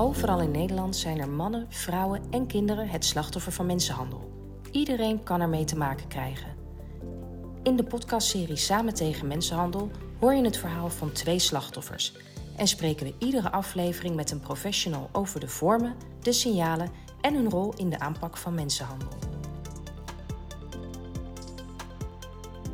Overal in Nederland zijn er mannen, vrouwen en kinderen het slachtoffer van mensenhandel. Iedereen kan ermee te maken krijgen. In de podcastserie Samen tegen mensenhandel hoor je het verhaal van twee slachtoffers en spreken we iedere aflevering met een professional over de vormen, de signalen en hun rol in de aanpak van mensenhandel.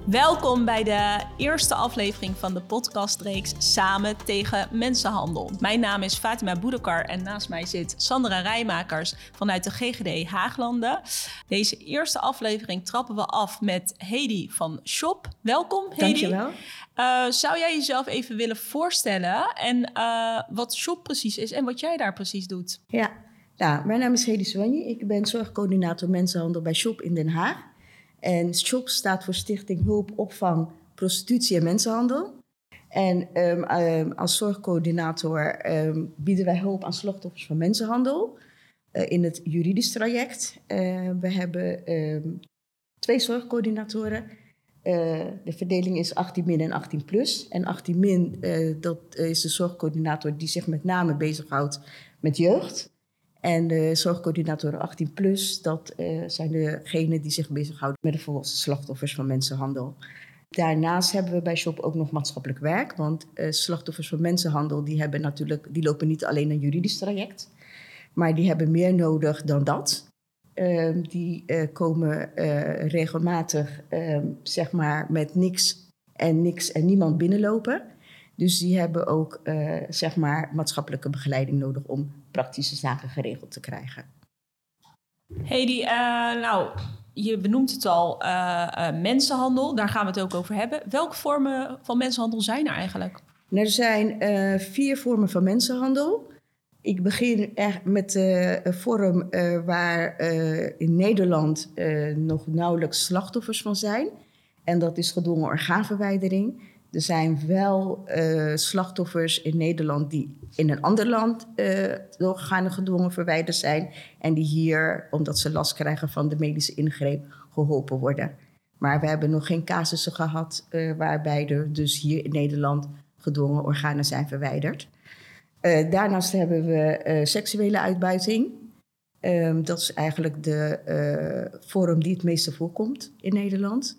Welkom bij de eerste aflevering van de podcastreeks Samen tegen Mensenhandel. Mijn naam is Fatima Boedekar en naast mij zit Sandra Rijmakers vanuit de GGD Haaglanden. Deze eerste aflevering trappen we af met Hedy van Shop. Welkom Hedy. Dankjewel. Uh, zou jij jezelf even willen voorstellen en uh, wat Shop precies is en wat jij daar precies doet? Ja, nou, mijn naam is Hedy Soigny. Ik ben zorgcoördinator mensenhandel bij Shop in Den Haag. En SHOP staat voor Stichting Hulp, Opvang, Prostitutie en Mensenhandel. En um, um, als zorgcoördinator um, bieden wij hulp aan slachtoffers van mensenhandel uh, in het juridisch traject. Uh, we hebben twee zorgcoördinatoren. Uh, de verdeling is 18 min en 18 plus. En 18 min, dat is de zorgcoördinator die zich met name bezighoudt met jeugd. En de zorgcoördinatoren 18 plus, dat uh, zijn degenen die zich bezighouden met de volwassen slachtoffers van mensenhandel. Daarnaast hebben we bij SHOP ook nog maatschappelijk werk. Want uh, slachtoffers van mensenhandel die hebben natuurlijk, die lopen niet alleen een juridisch traject. Maar die hebben meer nodig dan dat. Uh, die komen regelmatig zeg maar met niks en niks en niemand binnenlopen. Dus die hebben ook zeg maar maatschappelijke begeleiding nodig om praktische zaken geregeld te krijgen. Hedy, uh, nou, je benoemt het al, uh, mensenhandel, daar gaan we het ook over hebben. Welke vormen van mensenhandel zijn er eigenlijk? Er zijn vier vormen van mensenhandel. Ik begin met een vorm waar in Nederland nog nauwelijks slachtoffers van zijn. En dat is gedwongen orgaanverwijdering. Er zijn wel uh, slachtoffers in Nederland die in een ander land uh, doorgaande gedwongen verwijderd zijn. En die hier, omdat ze last krijgen van de medische ingreep, geholpen worden. Maar we hebben nog geen casussen gehad uh, waarbij er dus hier in Nederland gedwongen organen zijn verwijderd. daarnaast hebben we seksuele uitbuiting. Um, dat is eigenlijk de vorm die het meeste voorkomt in Nederland.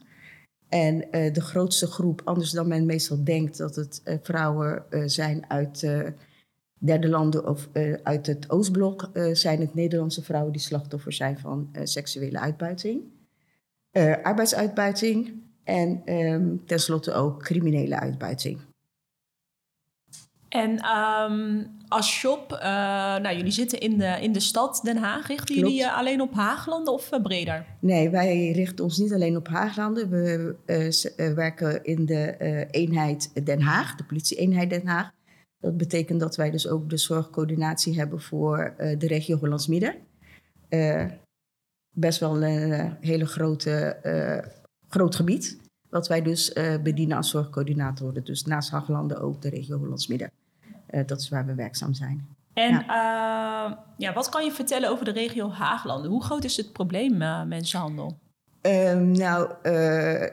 En uh, de grootste groep, anders dan men meestal denkt dat het uh, vrouwen uh, zijn uit derde landen of uit het Oostblok, zijn het Nederlandse vrouwen die slachtoffer zijn van seksuele uitbuiting, arbeidsuitbuiting en um, tenslotte ook criminele uitbuiting. En um, als shop, uh, nou jullie zitten in de, in de stad Den Haag. Richten Klopt. jullie je alleen op Haaglanden of uh, breder? Nee, wij richten ons niet alleen op Haaglanden. We werken in de eenheid Den Haag, de politie-eenheid Den Haag. Dat betekent dat wij dus ook de zorgcoördinatie hebben voor de regio Hollands-Midden. best wel een hele grote, groot gebied. Wat wij dus bedienen als zorgcoördinatoren. Dus naast Haaglanden ook de regio Hollands-Midden. Uh, dat is waar we werkzaam zijn. En ja. Uh, ja, wat kan je vertellen over de regio Haaglanden? Hoe groot is het probleem uh, mensenhandel? Um, nou,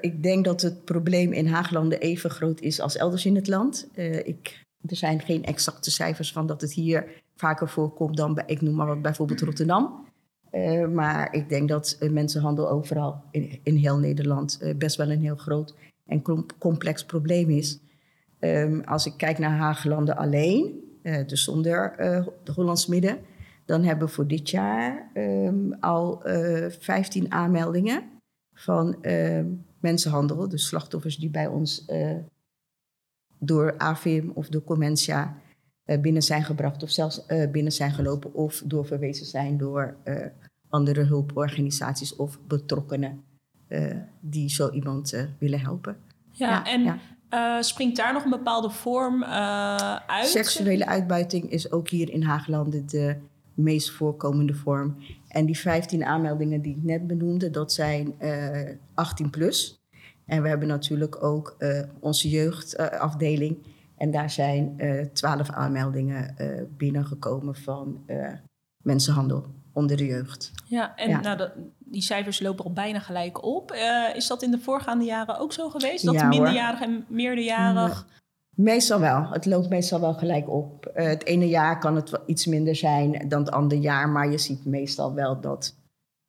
ik denk dat het probleem in Haaglanden even groot is als elders in het land. ik, er zijn geen exacte cijfers van dat het hier vaker voorkomt dan bij, ik noem maar wat, bijvoorbeeld Rotterdam. maar ik denk dat mensenhandel overal in, in heel Nederland best wel een heel groot en complex probleem is. Um, als ik kijk naar Haaglanden alleen, uh, dus zonder uh, de Hollands Midden, dan hebben we voor dit jaar um, al uh, 15 aanmeldingen van um, mensenhandel. Dus slachtoffers die bij ons door AVIM of door Comensia binnen zijn gebracht of zelfs binnen zijn gelopen of doorverwezen zijn door andere hulporganisaties of betrokkenen die zo iemand willen helpen. Ja, ja en ja. Uh, springt daar nog een bepaalde vorm uh, uit? Seksuele uitbuiting is ook hier in Haaglanden de meest voorkomende vorm. En die 15 aanmeldingen die ik net benoemde, dat zijn uh, 18 plus. En we hebben natuurlijk ook onze jeugdafdeling. en daar zijn 12 aanmeldingen binnengekomen van mensenhandel onder de jeugd. Ja, en Nou, dat, die cijfers lopen al bijna gelijk op. Uh, is dat in de voorgaande jaren ook zo geweest? Dat ja, minderjarig en meerderjarig Meestal wel. Het loopt meestal wel gelijk op. Uh, het ene jaar kan het iets minder zijn dan het andere jaar, maar je ziet meestal wel dat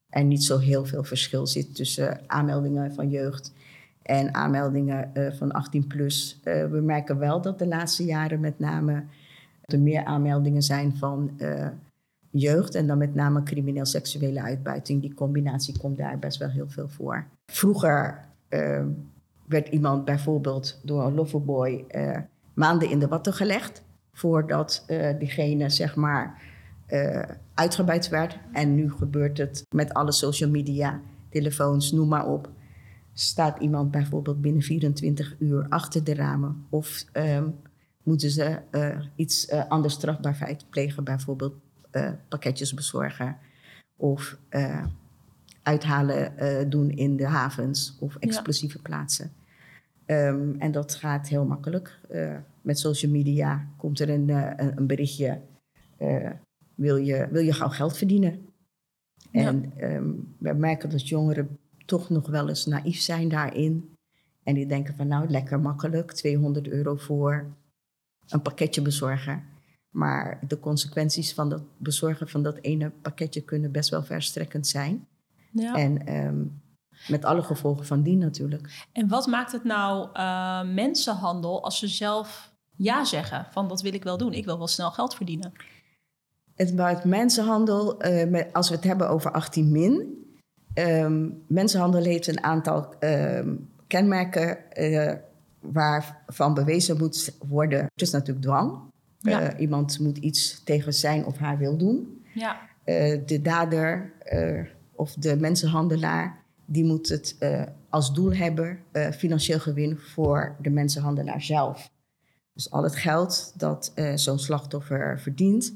er niet zo heel veel verschil zit tussen aanmeldingen van jeugd en aanmeldingen uh, van 18 plus. Uh, we merken wel dat de laatste jaren met name er meer aanmeldingen zijn van jeugd en dan met name crimineel seksuele uitbuiting. Die combinatie komt daar best wel heel veel voor. Vroeger werd iemand bijvoorbeeld door een loverboy uh, maanden in de watten gelegd. Voordat uh, diegene zeg maar uh, uitgebuit werd. En nu gebeurt het met alle social media, telefoons, noem maar op. Staat iemand bijvoorbeeld binnen 24 uur achter de ramen? Of um, moeten ze iets anders strafbaar feit plegen, bijvoorbeeld pakketjes bezorgen? Of uithalen uh, doen in de havens of explosieve ja. plaatsen. Um, en dat gaat heel makkelijk. Met social media komt er een, een berichtje. wil, je, wil je gauw geld verdienen? En um, we merken dat jongeren toch nog wel eens naïef zijn daarin. En die denken van nou, lekker makkelijk, 200 euro voor een pakketje bezorgen. Maar de consequenties van het bezorgen van dat ene pakketje kunnen best wel verstrekkend zijn. Ja. En um, met alle gevolgen van die natuurlijk. En wat maakt het nou uh, mensenhandel als ze zelf ja zeggen? Van dat wil ik wel doen, ik wil wel snel geld verdienen. Het maakt mensenhandel, uh, met, als we het hebben over 18 min. Um, mensenhandel heeft een aantal um, kenmerken uh, waarvan bewezen moet worden. Het is natuurlijk dwang. Ja. iemand moet iets tegen zijn of haar wil doen. Ja. de dader of de mensenhandelaar, die moet het als doel hebben, financieel gewin voor de mensenhandelaar zelf. Dus al het geld dat zo'n slachtoffer verdient,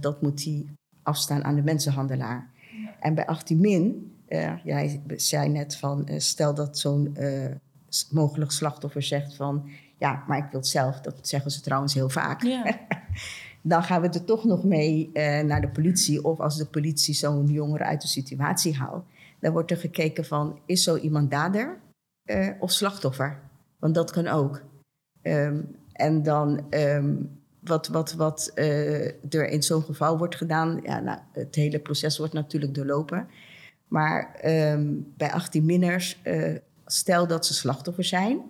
dat moet hij afstaan aan de mensenhandelaar. Ja. En bij 18 min, jij zei net van, stel dat zo'n mogelijk slachtoffer zegt van, ja, maar ik wil het zelf, dat zeggen ze trouwens heel vaak. Ja. dan gaan we er toch nog mee uh, naar de politie. Of als de politie zo'n jongere uit de situatie haalt, dan wordt er gekeken van, is zo iemand dader uh, of slachtoffer? Want dat kan ook. Um, en dan um, wat, wat, wat uh, er in zo'n geval wordt gedaan, ja, nou, het hele proces wordt natuurlijk doorlopen. Maar um, bij 18 minners, stel dat ze slachtoffer zijn,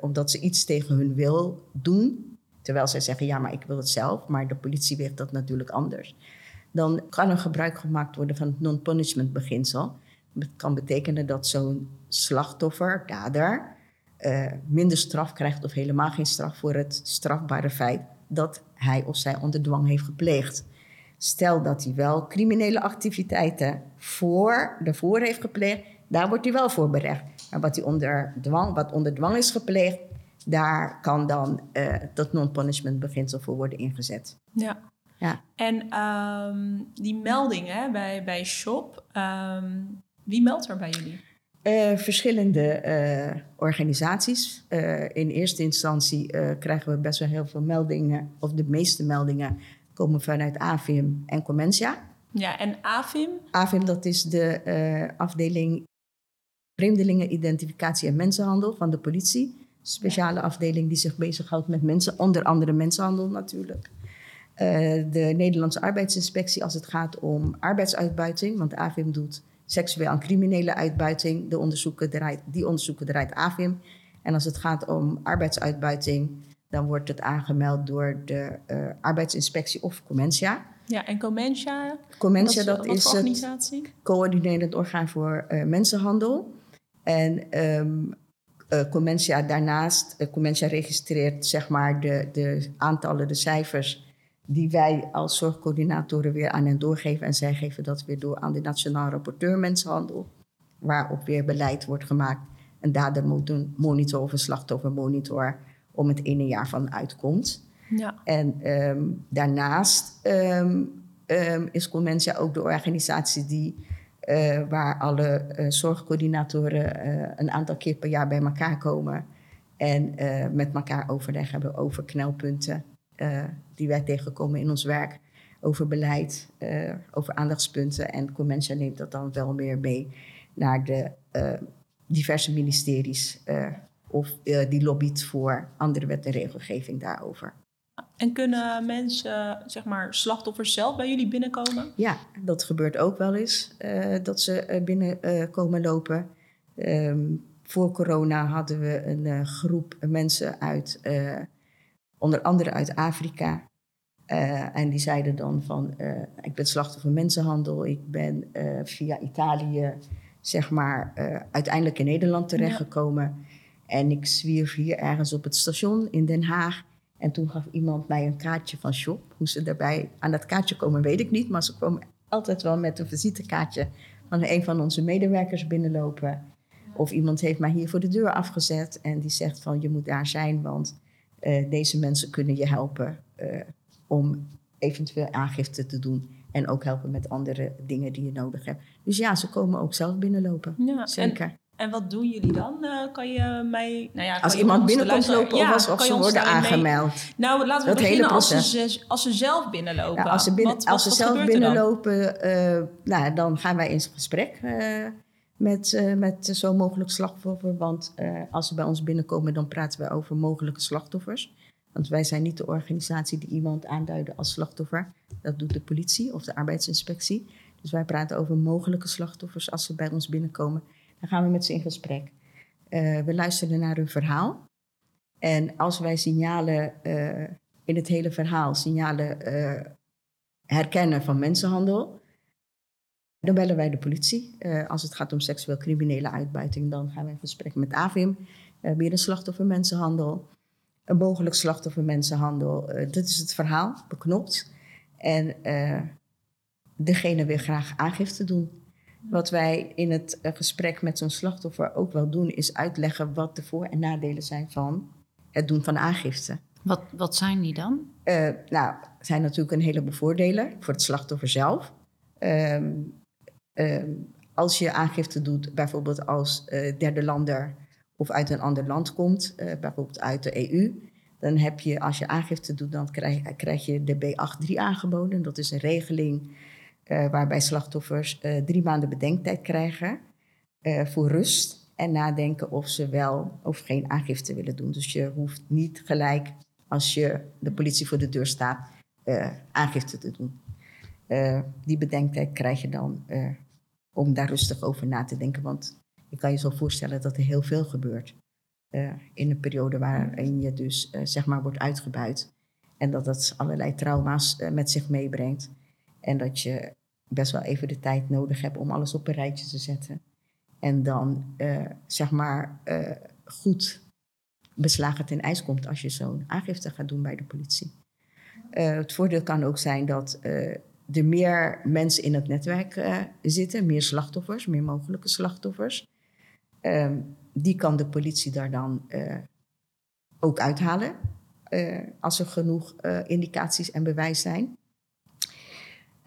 omdat ze iets tegen hun wil doen, Terwijl zij zeggen, ja, maar ik wil het zelf, maar de politie weegt dat natuurlijk anders. Dan kan er gebruik gemaakt worden van het non-punishment beginsel. Dat kan betekenen dat zo'n slachtoffer, dader, uh, minder straf krijgt of helemaal geen straf voor het strafbare feit dat hij of zij onder dwang heeft gepleegd. Stel dat hij wel criminele activiteiten voor, ervoor heeft gepleegd, daar wordt hij wel voor berecht. Maar wat, hij onder dwang, wat onder dwang is gepleegd, daar kan dan uh, dat non-punishment beginsel voor worden ingezet. Ja. ja. En um, die meldingen bij, bij SHOP, um, wie meldt er bij jullie? Uh, verschillende uh, organisaties. in eerste instantie krijgen we best wel heel veel meldingen, of de meeste meldingen komen vanuit AVIM en Comensia. Ja, en AVIM? AVIM, dat is de afdeling Vreemdelingen, Identificatie en Mensenhandel van de politie speciale afdeling die zich bezighoudt met mensen, onder andere mensenhandel natuurlijk. Uh, de Nederlandse Arbeidsinspectie als het gaat om arbeidsuitbuiting, want AVIM doet seksueel en criminele uitbuiting. De onderzoeken draait, die onderzoeken draait AVIM. En als het gaat om arbeidsuitbuiting, dan wordt het aangemeld door de uh, arbeidsinspectie of Comensia. Ja, en Comensia? Comensia, dat, dat is organisatie? het coördinerend orgaan voor uh, mensenhandel. En um, uh, daarnaast, uh, registreert zeg maar de, de aantallen, de cijfers die wij als zorgcoördinatoren weer aan hen doorgeven. En zij geven dat weer door aan de Nationaal Rapporteur Mensenhandel, waarop weer beleid wordt gemaakt. En daar moet een monitor of een slachtoffermonitor om het ene jaar van uitkomt. Ja. En um, daarnaast um, um, is Comensia ook de organisatie die uh, waar alle uh, zorgcoördinatoren uh, een aantal keer per jaar bij elkaar komen en met elkaar overleg hebben over knelpunten die wij tegenkomen in ons werk, over beleid, over aandachtspunten. En Comensia neemt dat dan wel meer mee naar de diverse ministeries of eh, die lobbyt voor andere wet en regelgeving daarover. En kunnen mensen, zeg maar, slachtoffers zelf bij jullie binnenkomen? Ja, dat gebeurt ook wel eens, eh, dat ze eh, binnenkomen komen lopen. Ehm, voor corona hadden we een eh, groep mensen uit, eh, onder andere uit Afrika. Eh, en die zeiden dan van, eh, ik ben slachtoffer mensenhandel. Ik ben eh, via Italië, zeg maar, eh, uiteindelijk in Nederland terechtgekomen. En ik zwierf hier ergens op het station in Den Haag. En toen gaf iemand mij een kaartje van shop. Hoe ze daarbij aan dat kaartje komen, weet ik niet. Maar ze komen altijd wel met een visitekaartje van een van onze medewerkers binnenlopen. Of iemand heeft mij hier voor de deur afgezet en die zegt van je moet daar zijn, want eh, deze mensen kunnen je helpen eh, om eventueel aangifte te doen. En ook helpen met andere dingen die je nodig hebt. Dus ja, ze komen ook zelf binnenlopen. Ja, Zeker. En, en wat doen jullie dan? Eh, kan je mij... Nou ja, als iemand binnenkomt lopen Ja, of als, of ze worden mee- aangemeld. Nou, laten we Dat beginnen als ze, als zelf binnenlopen. Ja, als ze, binnen, Wat- als wat- ze wat zelf binnenlopen, eh, nou, dan gaan wij in gesprek eh, met, met zo'n mogelijk slachtoffer. Want als ze bij ons binnenkomen, dan praten we over mogelijke slachtoffers. Want wij zijn niet de organisatie die iemand aanduiden als slachtoffer. Dat doet de politie of de arbeidsinspectie. Dus wij praten over mogelijke slachtoffers als ze bij ons binnenkomen. Dan gaan we met ze in gesprek. Eh, we luisteren naar hun verhaal. En als wij signalen eh, in het hele verhaal, signalen eh, herkennen van mensenhandel, dan bellen wij de politie. Als het gaat om seksueel criminele uitbuiting, dan gaan we in gesprek met AVIM. Weer een slachtoffer mensenhandel. Een mogelijk slachtoffer mensenhandel. Dit is het verhaal, beknopt. En degene wil graag aangifte doen. Wat wij in het eh, gesprek met zo'n slachtoffer ook wel doen, is uitleggen wat de voor- en nadelen zijn van het doen van aangifte. Wat, wat zijn die dan? Eh, nou, er zijn natuurlijk een heleboel voordelen voor het slachtoffer zelf. Ehm, ehm, als je aangifte doet, bijvoorbeeld als eh, derde lander of uit een ander land komt, bijvoorbeeld uit de EU, dan heb je, als je aangifte doet, dan krijg, krijg je de B83 aangeboden. Dat is een regeling eh, waarbij slachtoffers eh, drie maanden bedenktijd krijgen eh, voor rust en nadenken of ze wel of geen aangifte willen doen. Dus je hoeft niet gelijk als je de politie voor de deur staat, aangifte te doen. Die bedenktijd krijg je dan om daar rustig over na te denken. Want je kan je zo voorstellen dat er heel veel gebeurt. in een periode waarin je dus zeg maar wordt uitgebuit. En dat dat allerlei trauma's met zich meebrengt. En dat je best wel even de tijd nodig hebt om alles op een rijtje te zetten. En dan eh, zeg maar eh, goed beslagen ten ijs komt als je zo'n aangifte gaat doen bij de politie. Eh, het voordeel kan ook zijn dat er meer mensen in het netwerk zitten, meer slachtoffers, meer mogelijke slachtoffers. Ehm, die kan de politie daar dan ook uithalen als er genoeg indicaties en bewijs zijn.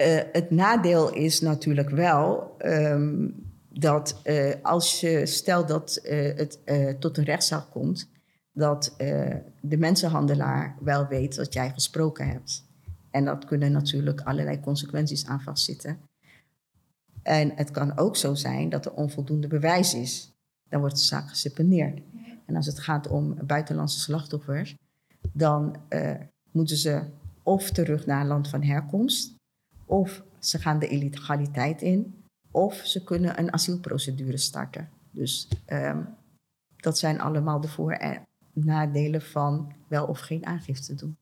Eh, het nadeel is natuurlijk wel ehm, dat eh, als je stelt dat eh, het tot een rechtszaak komt, dat de mensenhandelaar wel weet dat jij gesproken hebt. En dat kunnen natuurlijk allerlei consequenties aan vastzitten. En het kan ook zo zijn dat er onvoldoende bewijs is. Dan wordt de zaak geseponeerd. En als het gaat om buitenlandse slachtoffers, dan moeten ze of terug naar land van herkomst, of ze gaan de illegaliteit in, of ze kunnen een asielprocedure starten. Dus ehm, dat zijn allemaal de voor- en nadelen van wel of geen aangifte doen.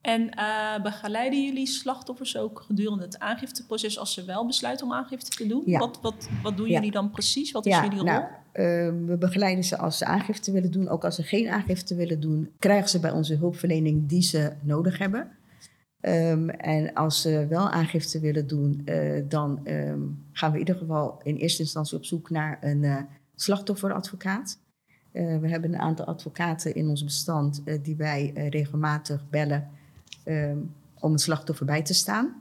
En eh, begeleiden jullie slachtoffers ook gedurende het aangifteproces als ze wel besluiten om aangifte te doen? Ja. Wat, wat, wat doen Ja. jullie dan precies? Wat is jullie rol? nou, we begeleiden ze als ze aangifte willen doen. Ook als ze geen aangifte willen doen, krijgen ze bij onze hulpverlening die ze nodig hebben. Ehm, en als ze wel aangifte willen doen, eh, dan ehm, gaan we in ieder geval in eerste instantie op zoek naar een eh, slachtofferadvocaat. Eh, we hebben een aantal advocaten in ons bestand die wij regelmatig bellen ehm, om het slachtoffer bij te staan.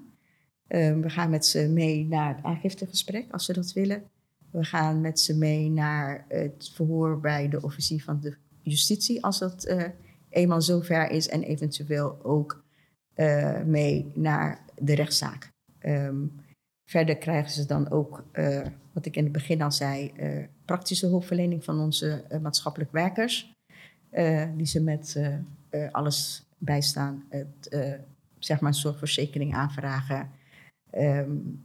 We gaan met ze mee naar het aangiftegesprek als ze dat willen. We gaan met ze mee naar het verhoor bij de officier van de justitie als dat eenmaal zover is. En eventueel ook eh, mee naar de rechtszaak. Ehm, verder krijgen ze dan ook eh, wat ik in het begin al zei, uh, praktische hulpverlening van onze maatschappelijk werkers. Die ze met alles bijstaan. Het, zeg maar een zorgverzekering aanvragen. Um,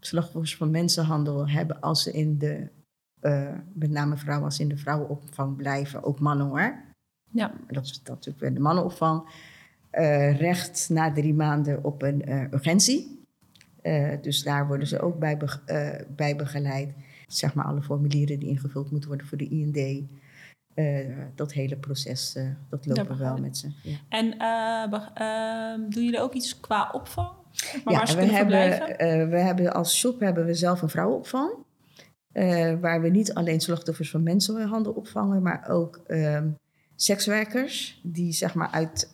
slachtoffers van mensenhandel hebben als ze in de, met name vrouwen als ze in de vrouwenopvang blijven, ook mannen hoor. Ja. Dat is natuurlijk bij de mannenopvang. Recht na drie maanden op een urgentie. Uh, dus daar worden ze ook bij, be uh, bij, begeleid. Zeg maar alle formulieren die ingevuld moeten worden voor de IND. Uh, eh, dat hele proces, dat lopen we wel met ze. Ja. En ehm, doen jullie ook iets qua opvang? Maar ja, we hebben, we hebben als shop hebben we zelf een vrouwenopvang. waar we niet alleen slachtoffers van mensenhandel opvangen, maar ook ehm, sekswerkers die zeg maar uit,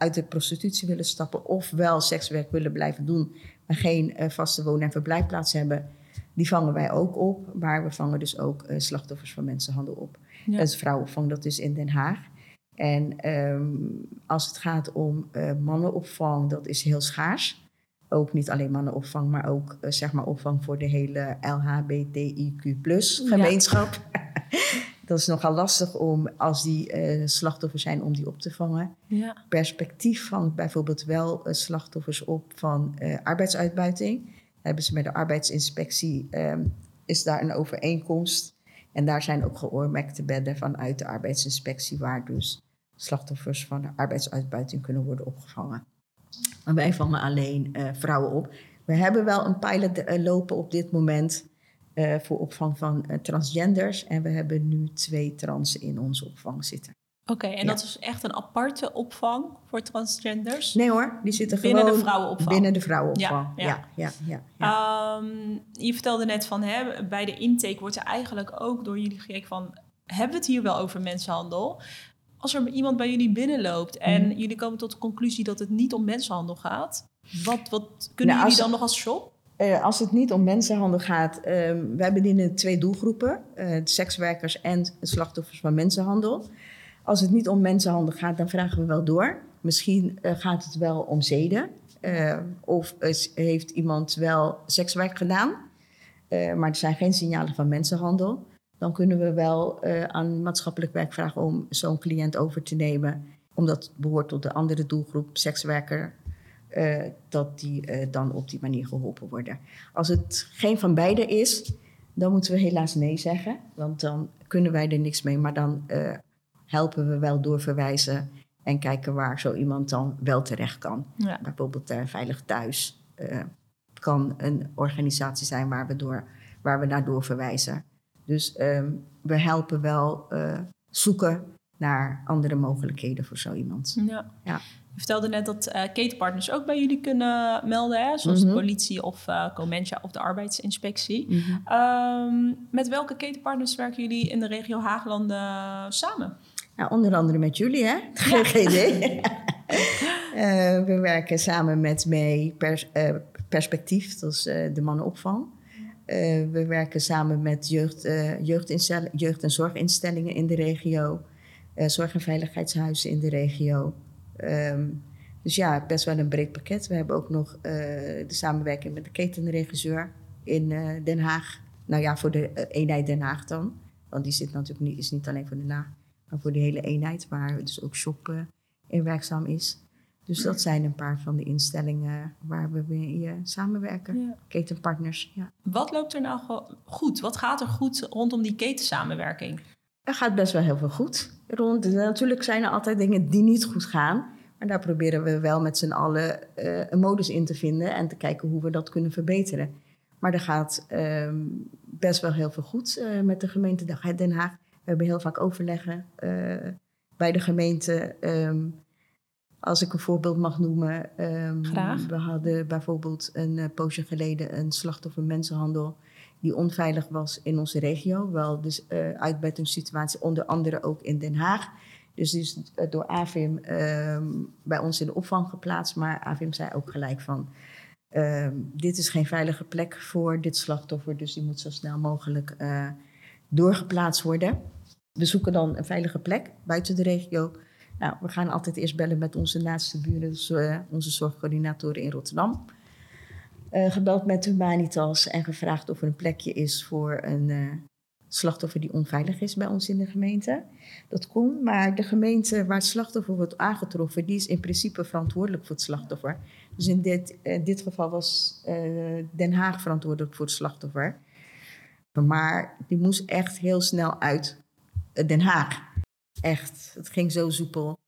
uit de prostitutie willen stappen of wel sekswerk willen blijven doen, maar geen uh, vaste woon- en verblijfplaats hebben, die vangen wij ook op. Maar we vangen dus ook uh, slachtoffers van mensenhandel op. Ja. Dat is vrouwenopvang, dat is in Den Haag. En um, als het gaat om uh, mannenopvang, dat is heel schaars. Ook niet alleen mannenopvang, maar ook zeg maar opvang voor de hele LHBTIQ gemeenschap. Ja. dat is nogal lastig om, als die uh, slachtoffers zijn, om die op te vangen. Ja. Perspectief vangt bijvoorbeeld wel uh, slachtoffers op van uh, arbeidsuitbuiting. Daar hebben ze met de arbeidsinspectie, um, is daar een overeenkomst. En daar zijn ook geoormerkte bedden vanuit de arbeidsinspectie, waar dus slachtoffers van arbeidsuitbuiting kunnen worden opgevangen. Maar wij vangen alleen vrouwen op. We hebben wel een pilot lopen op dit moment uh, voor opvang van uh, transgenders. En we hebben nu twee transen in onze opvang zitten. Oké, en ja. dat is echt een aparte opvang voor transgenders? Nee hoor, die zitten binnen gewoon de vrouwenopvang. Binnen de vrouwenopvang. Ja, ja, ja. ja, um, je vertelde net van hè, bij de intake wordt er eigenlijk ook door jullie gekeken van hebben we het hier wel over mensenhandel? Als er iemand bij jullie binnenloopt en mm. jullie komen tot de conclusie dat het niet om mensenhandel gaat, wat, wat kunnen nou, jullie dan nog als shop? Uh, als het niet om mensenhandel gaat, uh, wij bedienen twee doelgroepen: uh, sekswerkers en slachtoffers van mensenhandel. Als het niet om mensenhandel gaat, dan vragen we wel door. Misschien eh, gaat het wel om zeden. of heeft iemand wel sekswerk gedaan, maar er zijn geen signalen van mensenhandel. Dan kunnen we wel aan maatschappelijk werk vragen om zo'n cliënt over te nemen, omdat het behoort tot de andere doelgroep, sekswerker uh, dat die uh, dan op die manier geholpen worden. Als het geen van beide is, dan moeten we helaas nee zeggen, want dan kunnen wij er niks mee, maar dan uh, helpen we wel doorverwijzen en kijken waar zo iemand dan wel terecht kan. Ja. Bijvoorbeeld Veilig Thuis kan een organisatie zijn waar we, door, waar we naar doorverwijzen. Dus um, we helpen wel zoeken naar andere mogelijkheden voor zo iemand. Ja. ja. Vertelde net dat uh, ketenpartners ook bij jullie kunnen melden, hè? zoals de mhm. politie of uh, Comentia of de arbeidsinspectie. Mhm. um, met welke ketenpartners werken jullie in de regio Haaglanden samen? Nou, onder andere met jullie, hè? GGD. uh, we werken samen met mee pers Perspectief, dat is de mannenopvang. we werken samen met jeugd, jeugd en zorginstellingen in de regio. zorg- en veiligheidshuizen in de regio. Um, dus ja, best wel een breed pakket. We hebben ook nog uh, de samenwerking met de ketenregisseur in uh, Den Haag. Nou ja, voor de uh, eenheid Den Haag dan. Want die zit natuurlijk niet, is niet alleen voor Den Haag, maar voor de hele eenheid, waar dus ook Shop in werkzaam is. Dus dat zijn een paar van de instellingen waar we mee samenwerken. Ja. Ketenpartners, ja. Wat loopt er nou goed? Wat gaat er goed rondom die ketensamenwerking? Er gaat best wel heel veel goed rond. Natuurlijk zijn er altijd dingen die niet goed gaan. Maar daar proberen we wel met z'n allen uh, een modus in te vinden en te kijken hoe we dat kunnen verbeteren. Maar er gaat um, best wel heel veel goed uh, met de gemeente Den Haag. We hebben heel vaak overleggen uh, bij de gemeente. Um, als ik een voorbeeld mag noemen. Um, Graag. We hadden bijvoorbeeld een poosje geleden een slachtoffer mensenhandel die onveilig was in onze regio. Wel dus uh, uitbuitingssituatie, onder andere ook in Den Haag. Dus die is uh, door AVIM uh, ehm, bij ons in de opvang geplaatst. Maar AVIM zei ook gelijk van... Ehm, dit is geen veilige plek voor dit slachtoffer. Dus die moet zo snel mogelijk uh, doorgeplaatst worden. We zoeken dan een veilige plek buiten de regio. Nou, we gaan altijd eerst bellen met onze naaste buren, dus, onze zorgcoördinatoren in Rotterdam. Eh, gebeld met Humanitas en gevraagd of er een plekje is voor een eh, slachtoffer die onveilig is bij ons in de gemeente. Dat kon, maar de gemeente waar het slachtoffer wordt aangetroffen, die is in principe verantwoordelijk voor het slachtoffer. Dus in dit, in dit geval was eh, Den Haag verantwoordelijk voor het slachtoffer. Maar die moest echt heel snel uit eh, Den Haag. Echt, het ging zo soepel.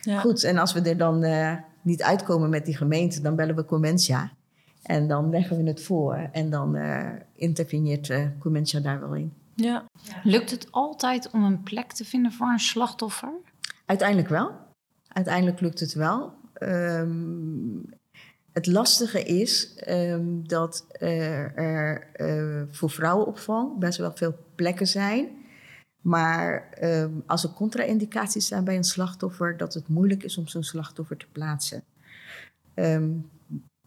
Ja. Goed, en als we er dan eh, niet uitkomen met die gemeente, dan bellen we Comentia. En dan leggen we het voor en dan eh interveneert eh Comentia daar wel in. Ja. Lukt het altijd om een plek te vinden voor een slachtoffer? Uiteindelijk wel. Uiteindelijk lukt het wel. Ehm, het lastige is ehm, dat er, er eh, voor vrouwenopvang best wel veel plekken zijn. Maar ehm, als er contra-indicaties zijn bij een slachtoffer, dat het moeilijk is om zo'n slachtoffer te plaatsen.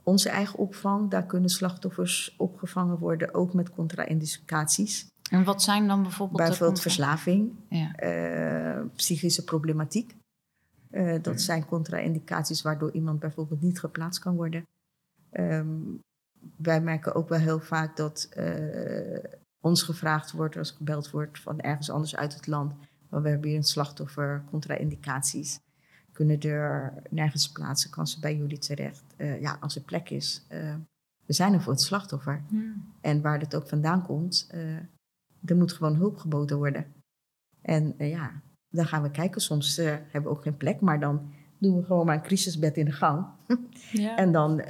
Onze eigen opvang, daar kunnen slachtoffers opgevangen worden, ook met contra-indicaties. En wat zijn dan bijvoorbeeld... Bijvoorbeeld verslaving, Ja. eh, psychische problematiek. Eh, dat zijn contra-indicaties waardoor iemand bijvoorbeeld niet geplaatst kan worden. Ehm, wij merken ook wel heel vaak dat eh, ons gevraagd wordt als gebeld wordt van ergens anders uit het land. Maar we hebben hier een slachtoffer, contra-indicaties. Kunnen er nergens plaatsen, kan ze bij jullie terecht. Eh, ja, als er plek is. eh, we zijn er voor het slachtoffer. En waar het ook vandaan komt, eh, er moet gewoon hulp geboden worden. En ja, dan gaan we kijken. Soms hebben we ook geen plek, maar dan doen we gewoon maar een crisisbed in de gang. Ja. En dan,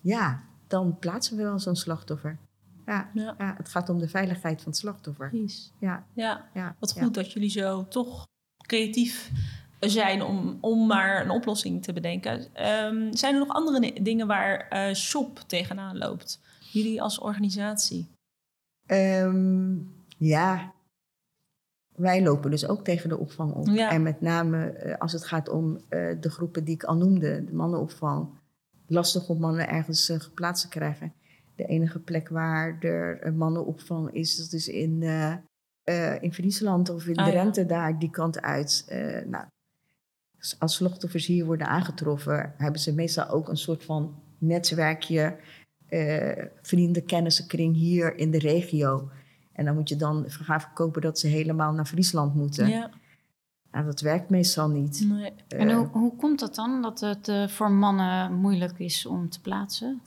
ja, dan plaatsen we wel zo'n slachtoffer. Ja, Ja. ja, het gaat om de veiligheid van het slachtoffer. Precies. Ja, Ja. ja. Wat goed dat jullie zo toch creatief zijn om, om maar een oplossing te bedenken. Ehm, zijn er nog andere dingen waar eh, Shop tegenaan loopt? Jullie als organisatie? Ehm, ja, wij lopen dus ook tegen de opvang op. Ja. En met name eh, als het gaat om eh, de groepen die ik al noemde, de mannenopvang. Lastig om mannen ergens eh, geplaatst te krijgen. De enige plek waar er een mannenopvang is, dat is in, in Friesland of in Ah, de ja. Rente daar, die kant uit. Nou, als slachtoffers hier worden aangetroffen, hebben ze meestal ook een soort van netwerkje, eh, vrienden, kennissenkring hier in de regio. En dan moet je dan gaan verkopen dat ze helemaal naar Friesland moeten. Ja. Nou, dat werkt meestal niet. Nee. En Eh, hoe, hoe komt dat dan, dat het eh, voor mannen moeilijk is om te plaatsen?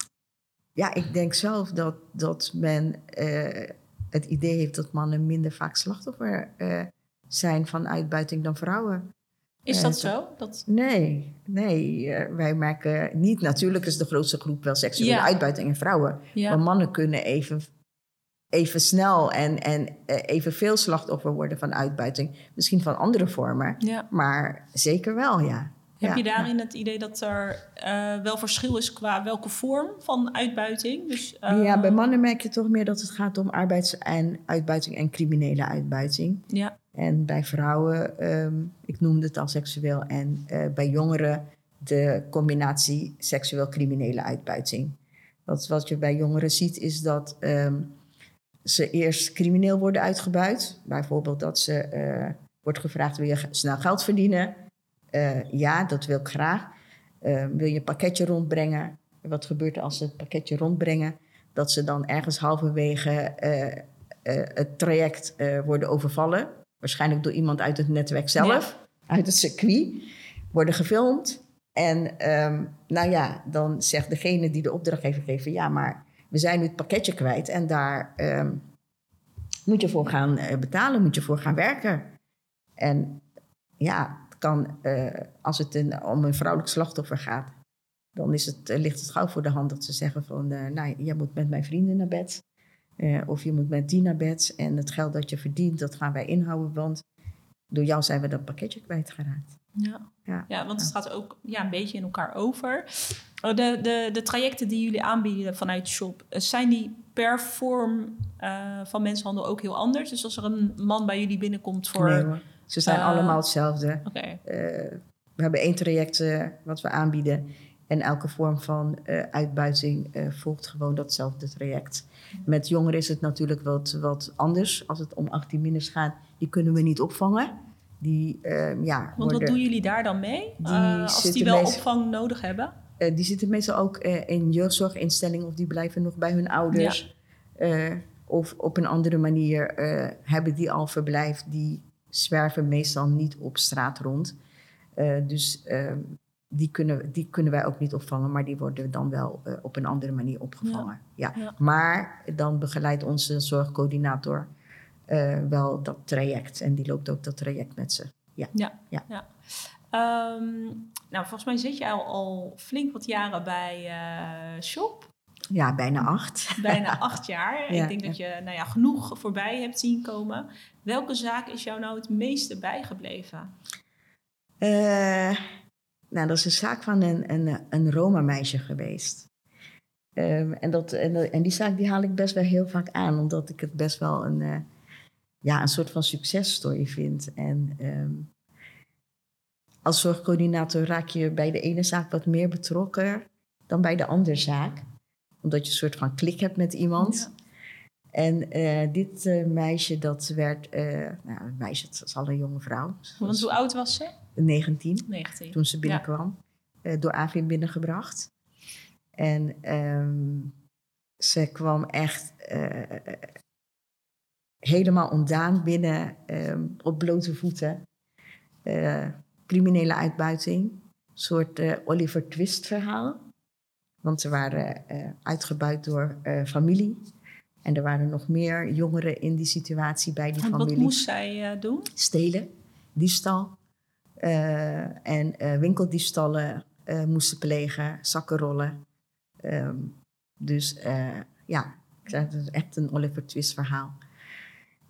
Ja, ik denk zelf dat, dat men eh, het idee heeft dat mannen minder vaak slachtoffer eh, zijn van uitbuiting dan vrouwen. Is Eh, dat zo? Dat, Nee, nee. eh, wij merken niet. Natuurlijk is de grootste groep wel seksuele Ja. uitbuiting in vrouwen. ja. Maar mannen kunnen even, even snel en, en eh, evenveel slachtoffer worden van uitbuiting. Misschien van andere vormen, ja. maar zeker wel, ja. Heb je daarin het idee dat er eh, wel verschil is qua welke vorm van uitbuiting? Dus, eh, Ja, bij mannen merk je toch meer dat het gaat om arbeids- en uitbuiting en criminele uitbuiting. Ja, En bij vrouwen, ehm, ik noemde het al seksueel. En eh, bij jongeren de combinatie seksueel-criminele uitbuiting. Wat, wat je bij jongeren ziet is dat ehm, ze eerst crimineel worden uitgebuit. Bijvoorbeeld dat ze eh, wordt gevraagd, wil je snel geld verdienen? Eh, ja, dat wil ik graag. Eh, wil je een pakketje rondbrengen? Wat gebeurt er als ze het pakketje rondbrengen? Dat ze dan ergens halverwege eh, het traject worden overvallen. Waarschijnlijk door iemand uit het netwerk zelf, uit het circuit. Worden gefilmd. En ehm, nou ja, dan zegt degene die de opdracht heeft gegeven... ja, maar we zijn nu het pakketje kwijt en daar ehm, moet je voor gaan betalen, moet je voor gaan werken. En ja, kan, eh, als het een, om een vrouwelijk slachtoffer gaat... dan is het, eh, ligt het gauw voor de hand dat ze zeggen van... eh, nou, jij moet met mijn vrienden naar bed... Of je moet met die naar bed en het geld dat je verdient, dat gaan wij inhouden, want door jou zijn we dat pakketje kwijtgeraakt. ja. Ja. ja want het gaat ook ja, een beetje in elkaar over. Oh, De, de, de trajecten die jullie aanbieden vanuit Shop, zijn die per vorm van mensenhandel ook heel anders? Dus als er een man bij jullie binnenkomt voor... Nee ze zijn Eh, allemaal hetzelfde. Eh, we hebben één traject eh, wat we aanbieden en elke vorm van uitbuiting volgt gewoon datzelfde traject. Met jongeren is het natuurlijk wat, wat anders. Als het om 18 minus gaat, die kunnen we niet opvangen. Die, eh, ja, want wat doen jullie daar dan mee? Die als die wel opvang nodig hebben? die zitten meestal ook in jeugdzorginstellingen of die blijven nog bij hun ouders. Of op een andere manier hebben die al verblijf. Die zwerven meestal niet op straat rond. Eh, dus ehm, die, kunnen, die kunnen wij ook niet opvangen, maar die worden dan wel eh, op een andere manier opgevangen. Ja. Ja. Maar dan begeleidt onze zorgcoördinator eh, wel dat traject. En die loopt ook dat traject met ze. Ehm, nou, volgens mij zit je al, al flink wat jaren bij Shop. Ja, bijna acht. Bijna acht jaar. Ja, Ik denk dat je nou ja, genoeg voorbij hebt zien komen. Welke zaak is jou nou het meeste bijgebleven? Eh, nou, dat is een zaak van een, een, een Roma-meisje geweest. Ehm, en, dat, en, en die zaak die haal ik best wel heel vaak aan, omdat ik het best wel een, eh, ja, een soort van successtory vind. En ehm, als zorgcoördinator raak je bij de ene zaak wat meer betrokken dan bij de andere zaak. Omdat je een soort van klik hebt met iemand. En eh, dit eh, meisje, dat werd, eh, nou, een meisje, het is al een jonge vrouw. Want hoe oud was ze? 19 19. toen ze binnenkwam. door AVIN binnengebracht. En ehm, ze kwam echt helemaal ontdaan binnen ehm, op blote voeten. Criminele uitbuiting. Een soort Oliver Twist verhaal. Want ze waren uitgebuit door familie. En er waren nog meer jongeren in die situatie bij die wat familie moest zij eh, doen? stelen, diefstal eh, en eh, winkeldiefstallen moesten plegen, zakken rollen. Ehm, dus ja, het is echt een Oliver Twist verhaal.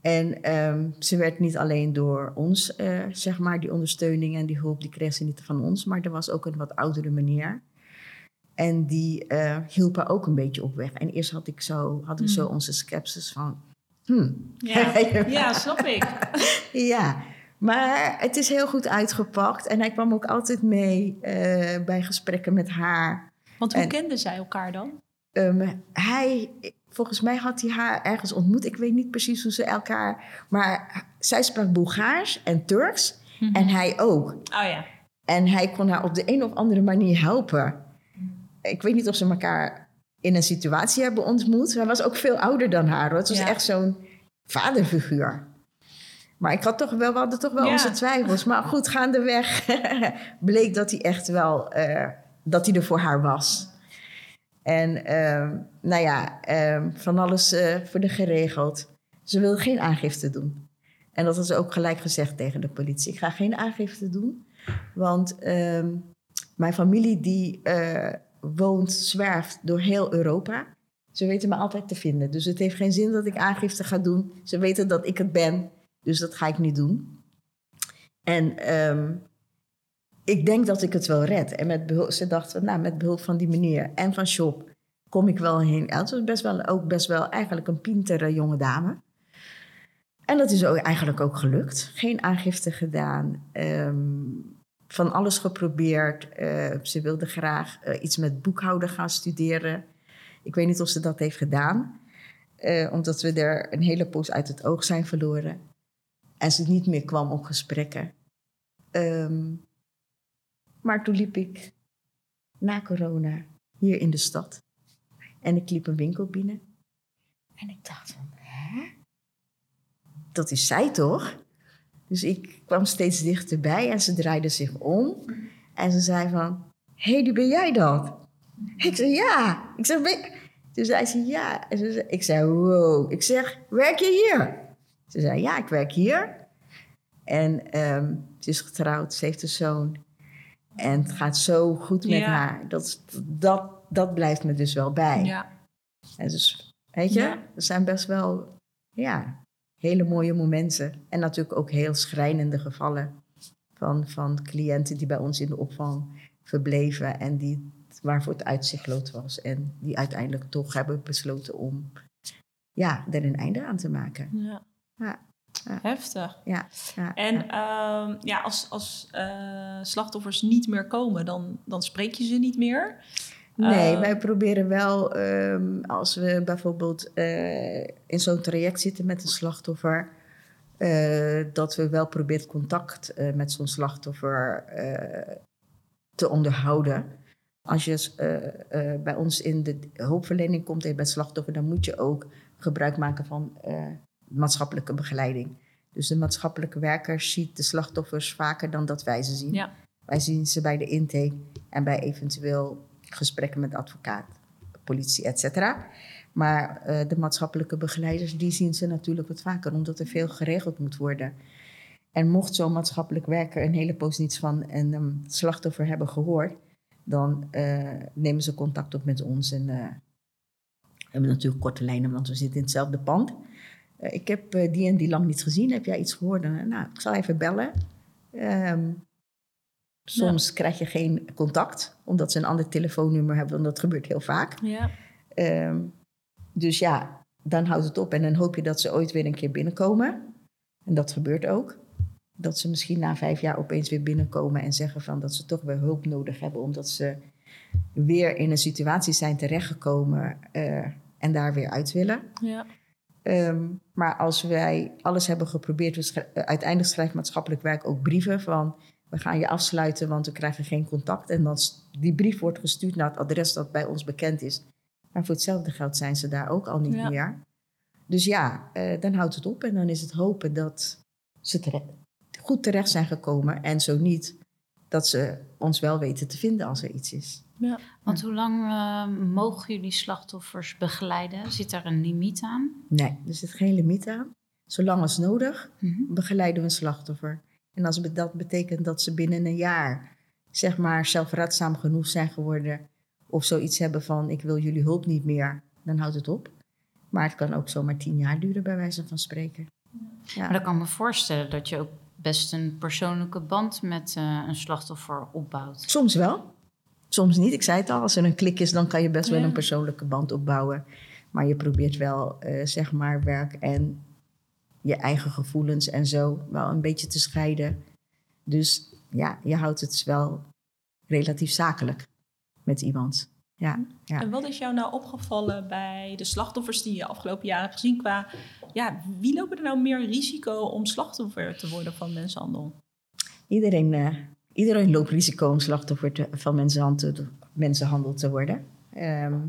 En ehm, ze werd niet alleen door ons, zeg maar, die ondersteuning en die hulp, die kreeg ze niet van ons, maar er was ook een wat oudere meneer. En die eh hielp haar ook een beetje op weg. En eerst had ik zo, hadden we zo Hmm. onze skepsis van, hmm, Ja, ja snap ik. ja, maar het is heel goed uitgepakt. En hij kwam ook altijd mee eh, bij gesprekken met haar. Want hoe En- kenden zij elkaar dan? Ehm, hij, volgens mij had hij haar ergens ontmoet. Ik weet niet precies hoe ze elkaar... Maar zij sprak Bulgaars en Turks. En hij ook. Oh ja. En hij kon haar op de een of andere manier helpen. Ik weet niet of ze elkaar in een situatie hebben ontmoet. Hij was ook veel ouder dan haar. Hoor. Het was Ja. echt zo'n vaderfiguur. Maar ik had toch wel, we hadden toch wel Ja. onze twijfels. Maar goed, gaandeweg bleek dat hij echt wel eh, dat hij er voor haar was. En ehm, nou ja, ehm, van alles eh, voor de geregeld. Ze wilde geen aangifte doen. En dat had ze ook gelijk gezegd tegen de politie. Ik ga geen aangifte doen. Want ehm, mijn familie die eh, woont, zwerft door heel Europa. Ze weten me altijd te vinden. Dus het heeft geen zin dat ik aangifte ga doen. Ze weten dat ik het ben. Dus dat ga ik niet doen. En ehm, ik denk dat ik het wel red. En met behulp, ze dachten, nou, met behulp van die meneer en van Shop kom ik wel heen. Het was best wel, ook best wel eigenlijk een pintere jonge dame. En dat is ook eigenlijk ook gelukt. Geen aangifte gedaan. ehm, van alles geprobeerd. Eh, ze wilde graag eh, iets met boekhouden gaan studeren. Ik weet niet of ze dat heeft gedaan. eh, omdat we er een hele poos uit het oog zijn verloren. En ze niet meer kwam op gesprekken. Ehm, maar toen liep ik na corona hier in de stad. En ik liep een winkel binnen. En ik dacht van, hè? Dat is zij toch? Dus ik kwam steeds dichterbij en ze draaide zich om. En ze zei van, hé, hey, die ben jij dat? Ik zei, ja. Ik zeg, ben je-" Toen zei ze, ja. En ze zei, ik zei, wow. Ik zeg, werk je hier? Ze zei, ja, ik werk hier. En ehm, ze is getrouwd, ze heeft een zoon. En het gaat zo goed met Ja. haar. Dat, dat, dat blijft me dus wel bij. Ja. En dus, weet je, Ja. er zijn best wel, ja, hele mooie momenten. En natuurlijk ook heel schrijnende gevallen van, van cliënten die bij ons in de opvang verbleven en die, waarvoor het uitzichtloos was. En die uiteindelijk toch hebben besloten om, ja, er een einde aan te maken. ja. Ja, ja. Heftig. ja, ja. En ja. ehm, ja, als, als eh, slachtoffers niet meer komen, dan, dan spreek je ze niet meer. Nee, Eh, wij proberen wel, ehm, als we bijvoorbeeld eh, in zo'n traject zitten met een slachtoffer, eh, dat we wel proberen contact eh, met zo'n slachtoffer te onderhouden. als je bij ons in de hulpverlening komt en je bent slachtoffer, dan moet je ook gebruik maken van maatschappelijke begeleiding. Dus de maatschappelijke werker ziet de slachtoffers vaker dan dat wij ze zien. Ja. Wij zien ze bij de intake en bij eventueel gesprekken met advocaat, politie, et cetera. Maar eh, de maatschappelijke begeleiders, die zien ze natuurlijk wat vaker, omdat er veel geregeld moet worden. En mocht zo'n maatschappelijk werker een hele poos niets van een um, slachtoffer hebben gehoord, dan eh, nemen ze contact op met ons. En eh, hebben natuurlijk korte lijnen, want we zitten in hetzelfde pand. Ik heb die en die lang niet gezien. Heb jij iets gehoord? Nou, ik zal even bellen. Ehm, soms krijg je geen contact, omdat ze een ander telefoonnummer hebben. Want dat gebeurt heel vaak. Ja. Ehm, dus ja, dan houdt het op. En dan hoop je dat ze ooit weer een keer binnenkomen. En dat gebeurt ook. Dat ze misschien na vijf jaar opeens weer binnenkomen en zeggen van dat ze toch weer hulp nodig hebben. Omdat ze weer in een situatie zijn terechtgekomen eh, en daar weer uit willen. Ja. Ehm, maar als wij alles hebben geprobeerd, we eh, uiteindelijk schrijft maatschappelijk werk ook brieven van we gaan je afsluiten, want we krijgen geen contact. En dan die brief wordt gestuurd naar het adres dat bij ons bekend is. Maar voor hetzelfde geld zijn ze daar ook al niet Ja. meer. Dus ja, eh, dan houdt het op en dan is het hopen dat ze tere- goed terecht zijn gekomen. En zo niet, dat ze ons wel weten te vinden als er iets is. Ja. Want hoe lang eh, mogen jullie slachtoffers begeleiden? Zit daar een limiet aan? Nee, er zit geen limiet aan. Zolang als nodig Mhm. begeleiden we een slachtoffer. En als dat betekent dat ze binnen een jaar, zeg maar, zelfraadzaam genoeg zijn geworden. Of zoiets hebben van: ik wil jullie hulp niet meer, dan houdt het op. Maar het kan ook zomaar tien jaar duren, bij wijze van spreken. Ja. Maar dan kan ik me voorstellen dat je ook best een persoonlijke band met eh, een slachtoffer opbouwt. Soms wel, soms niet. Ik zei het al, als er een klik is, dan kan je best wel een persoonlijke band opbouwen. Maar je probeert wel, eh, zeg maar, werk en je eigen gevoelens en zo wel een beetje te scheiden. Dus ja, je houdt het wel relatief zakelijk met iemand. Ja, ja. En wat is jou nou opgevallen bij de slachtoffers die je afgelopen jaren hebt gezien qua... Ja, wie lopen er nou meer risico om slachtoffer te worden van mensenhandel? Iedereen, eh, iedereen loopt risico om slachtoffer te- van mensenhandel, te- mensenhandel te worden. Ehm,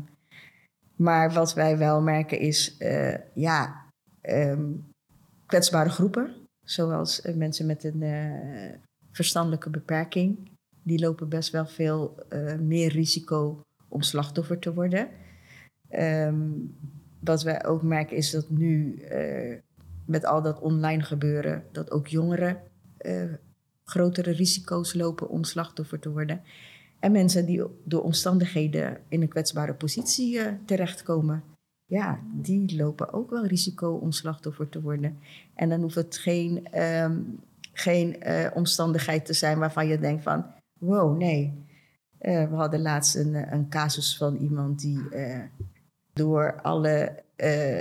maar wat wij wel merken is, eh, ja, ehm, kwetsbare groepen, zoals eh, mensen met een eh, verstandelijke beperking, die lopen best wel veel eh, meer risico om slachtoffer te worden. Ehm, wat wij ook merken is dat nu met al dat online gebeuren, dat ook jongeren grotere risico's lopen om slachtoffer te worden. En mensen die door omstandigheden in een kwetsbare positie terechtkomen, ja, die lopen ook wel risico om slachtoffer te worden. En dan hoeft het geen, ehm, geen eh, omstandigheid te zijn waarvan je denkt van, wow, nee. Eh, we hadden laatst een, eh, een casus van iemand die door alle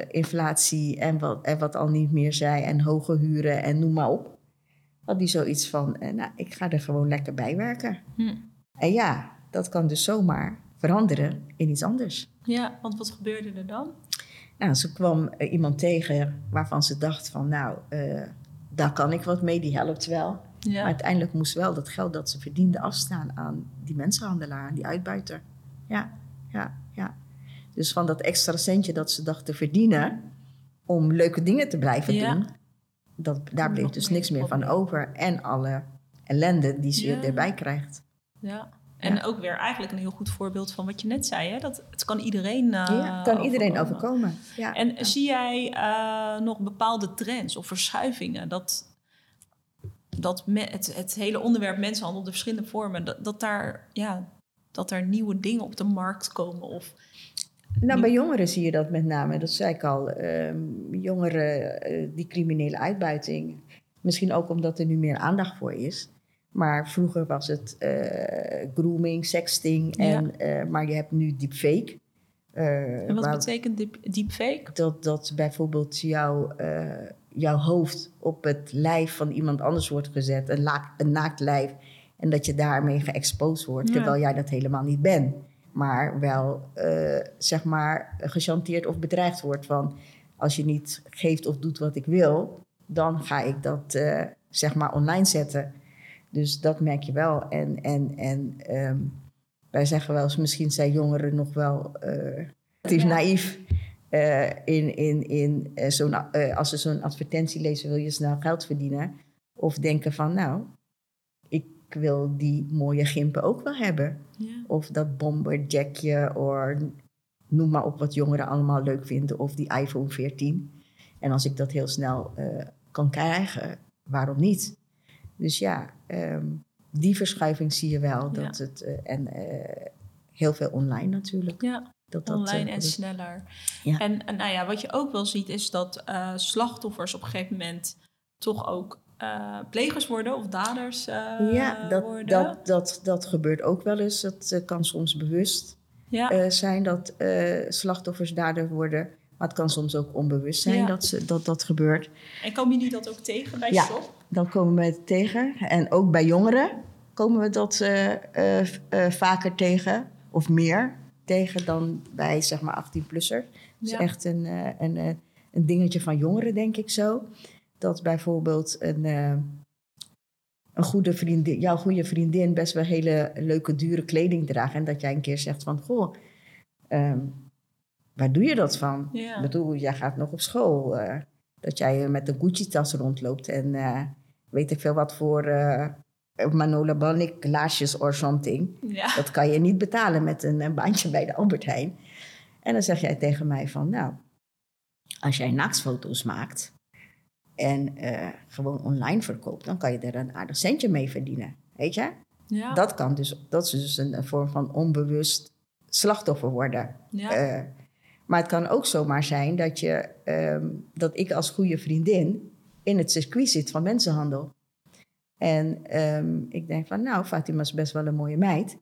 inflatie en wat, en wat al niet meer zei en hoge huren en noem maar op, had die zoiets van, nou, ik ga er gewoon lekker bij werken. Hm. En ja, dat kan dus zomaar veranderen in iets anders. Ja, want wat gebeurde er dan? Nou, ze kwam eh, iemand tegen waarvan ze dacht van, nou, eh, daar kan ik wat mee, die helpt wel. Ja. Maar uiteindelijk moest wel dat geld dat ze verdiende afstaan aan die mensenhandelaar, aan die uitbuiter. Ja, ja, ja. Dus van dat extra centje dat ze dacht te verdienen om leuke dingen te blijven Ja. doen, dat, daar bleef dus niks meer van over. En alle ellende die ze Ja. erbij krijgt. Ja. En Ja. ook weer eigenlijk een heel goed voorbeeld van wat je net zei. Hè? Dat het kan iedereen uh, ja, kan iedereen overkomen. Ja. En ja. zie jij eh, nog bepaalde trends of verschuivingen? Dat, dat het, het hele onderwerp mensenhandel, de verschillende vormen, dat, dat, daar, ja, dat er nieuwe dingen op de markt komen? Of, Nou, bij jongeren zie je dat met name. Dat zei ik al. ehm, jongeren, eh, die criminele uitbuiting. Misschien ook omdat er nu meer aandacht voor is. Maar vroeger was het eh, grooming, sexting. En, eh, maar je hebt nu deepfake. Eh, en wat betekent deep, deepfake? dat, dat bijvoorbeeld jouw, jouw hoofd op het lijf van iemand anders wordt gezet. Een, laak, een naakt lijf. En dat je daarmee geëxposed wordt. Ja. Terwijl jij dat helemaal niet bent. Maar wel, zeg maar, gechanteerd of bedreigd wordt van... als je niet geeft of doet wat ik wil... dan ga ik dat, zeg maar, online zetten. Dus dat merk je wel. En, en, en ehm, wij zeggen wel eens, misschien zijn jongeren nog wel uh, relatief naïef. Uh, in, in, in, uh, zo'n, als ze zo'n advertentie lezen, wil je snel geld verdienen. Of denken van, nou, ik wil die mooie gimpen ook wel hebben. Ja. Of dat bomberjackje, of noem maar op wat jongeren allemaal leuk vinden. Of die iPhone 14. En als ik dat heel snel kan krijgen, waarom niet? Dus ja, um, die verschuiving zie je wel. Dat Ja. het, uh, en uh, heel veel online natuurlijk. Ja, Dat dat, online uh, en dat- sneller. Ja. En, en nou ja, wat je ook wel ziet is dat eh, slachtoffers op een gegeven moment toch ook eh, plegers worden of daders eh, ja, dat, worden. dat, dat, dat gebeurt ook wel eens. Dat eh, kan soms bewust ja. eh, zijn dat eh, slachtoffers dader worden. Maar het kan soms ook onbewust zijn Ja. dat, ze, dat dat gebeurt. en komen jullie dat ook tegen bij Ja. shop? Dan komen we het tegen. En ook bij jongeren komen we dat eh, eh, eh, vaker tegen. Of meer tegen dan bij zeg maar 18-plussers. Dat is Ja. echt een, een, een dingetje van jongeren, denk ik zo. Dat bijvoorbeeld een, een goede vriendin, jouw goede vriendin best wel hele leuke, dure kleding draagt. En dat jij een keer zegt van, goh, ehm, waar doe je dat van? Ja. Ik bedoel, jij gaat nog op school. eh, dat jij met een Gucci-tas rondloopt en eh, weet ik veel wat voor eh Manola Blahnik laarsjes or something. Ja. Dat kan je niet betalen met een, een baantje bij de Albert Heijn. En dan zeg jij tegen mij van, nou, als jij naaktfoto's maakt en eh, gewoon online verkoopt, dan kan je er een aardig centje mee verdienen. Weet je? Ja. Dat, kan dus, dat is dus een, een vorm van onbewust slachtoffer worden. ja. Maar het kan ook zomaar zijn dat, je, ehm, dat ik als goede vriendin in het circuit zit van mensenhandel. En ehm, ik denk van, nou, Fatima is best wel een mooie meid.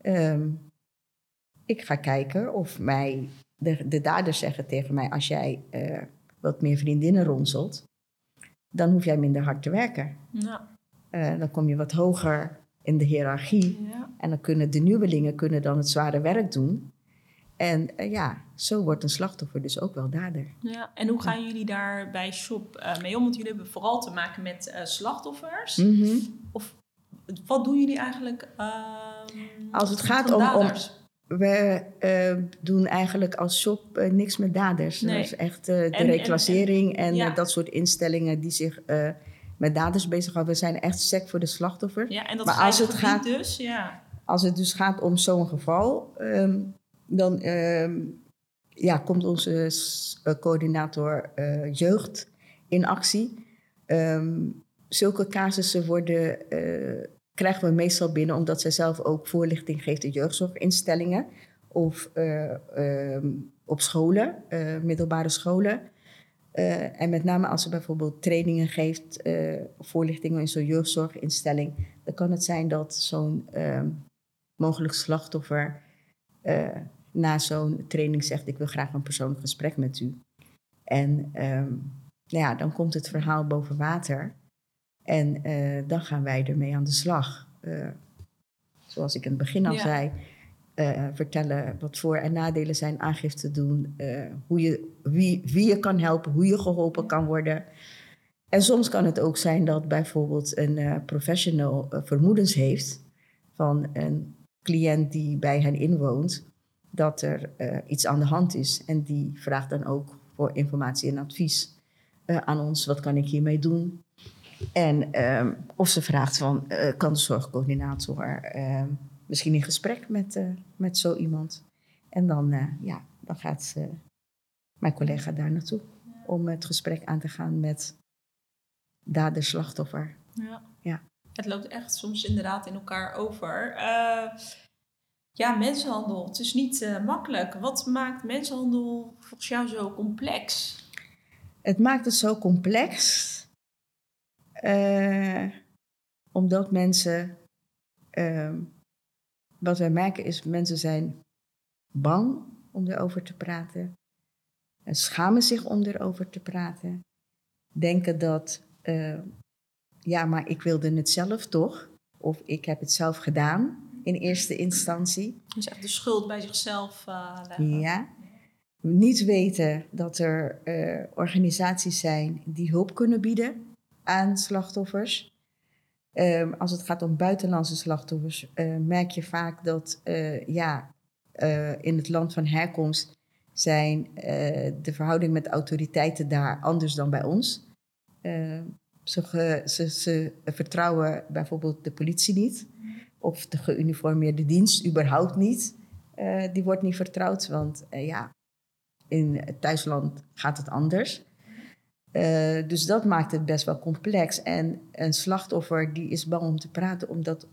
Ehm, ik ga kijken of mij, de, de daders zeggen tegen mij, als jij eh, wat meer vriendinnen ronselt, dan hoef jij minder hard te werken. ja. Eh, dan kom je wat hoger in de hiërarchie. ja. En dan kunnen de nieuwelingen kunnen dan het zware werk doen. En eh, ja, zo wordt een slachtoffer dus ook wel dader. Ja, en hoe gaan jullie daar bij Shop eh, mee om? Want jullie hebben vooral te maken met eh, slachtoffers. Mhm. Of wat doen jullie eigenlijk? ehm, Als het gaat om- om- daders? We eh, doen eigenlijk als shop niks met daders. Nee. Dat is echt de en- reclassering en, ja. dat soort instellingen die zich met daders bezighouden. We zijn echt sec voor de slachtoffer. Ja, en dat Maar als het gaat- dus, ja. Als het dus gaat om zo'n geval, ehm, dan ehm, ja, komt onze eh, coördinator eh, jeugd in actie. Ehm, zulke casussen worden, eh, krijgen we meestal binnen omdat zij zelf ook voorlichting geeft in jeugdzorginstellingen of eh, ehm, op scholen, middelbare scholen. En met name als ze bijvoorbeeld trainingen geeft, eh, voorlichtingen in zo'n jeugdzorginstelling, dan kan het zijn dat zo'n mogelijk slachtoffer na zo'n training zegt: Ik wil graag een persoonlijk gesprek met u. En ehm, nou ja, dan komt het verhaal boven water. En eh, dan gaan wij ermee aan de slag. Eh, zoals ik in het begin al Ja. zei, eh, vertellen wat voor- en nadelen zijn, aangifte doen, hoe je, wie, wie je kan helpen, hoe je geholpen kan worden. En soms kan het ook zijn dat bijvoorbeeld een professional vermoedens heeft van een cliënt die bij hen inwoont, dat er eh, iets aan de hand is. En die vraagt dan ook voor informatie en advies eh, aan ons, wat kan ik hiermee doen? En ehm, of ze vraagt van, eh, kan de zorgcoördinator ehm, misschien in gesprek met, met zo iemand? En dan, ja, dan gaat ze, mijn collega daar naartoe om het gesprek aan te gaan met dader-slachtoffer. Ja. Ja. Het loopt echt soms inderdaad in elkaar over. Ja, mensenhandel. Het is niet eh, makkelijk. Wat maakt mensenhandel volgens jou zo complex? Het maakt het zo complex, eh, omdat mensen, ehm, wat wij merken is, mensen zijn bang om erover te praten, en schamen zich om erover te praten, denken dat, eh, ja, maar ik wilde het zelf toch, of ik heb het zelf gedaan in eerste instantie. Dus echt de schuld bij zichzelf eh, leggen. Ja. Niet weten dat er eh, organisaties zijn die hulp kunnen bieden aan slachtoffers. Ehm, als het gaat om buitenlandse slachtoffers, eh, merk je vaak dat ja, in het land van herkomst zijn de verhoudingen met de autoriteiten daar anders dan bij ons. Ehm, ze, ze, ze, vertrouwen bijvoorbeeld de politie niet, of de geuniformeerde dienst überhaupt niet. die wordt niet vertrouwd, want ja, in het thuisland gaat het anders. Uh, dus dat maakt het best wel complex. En een slachtoffer die is bang om te praten, omdat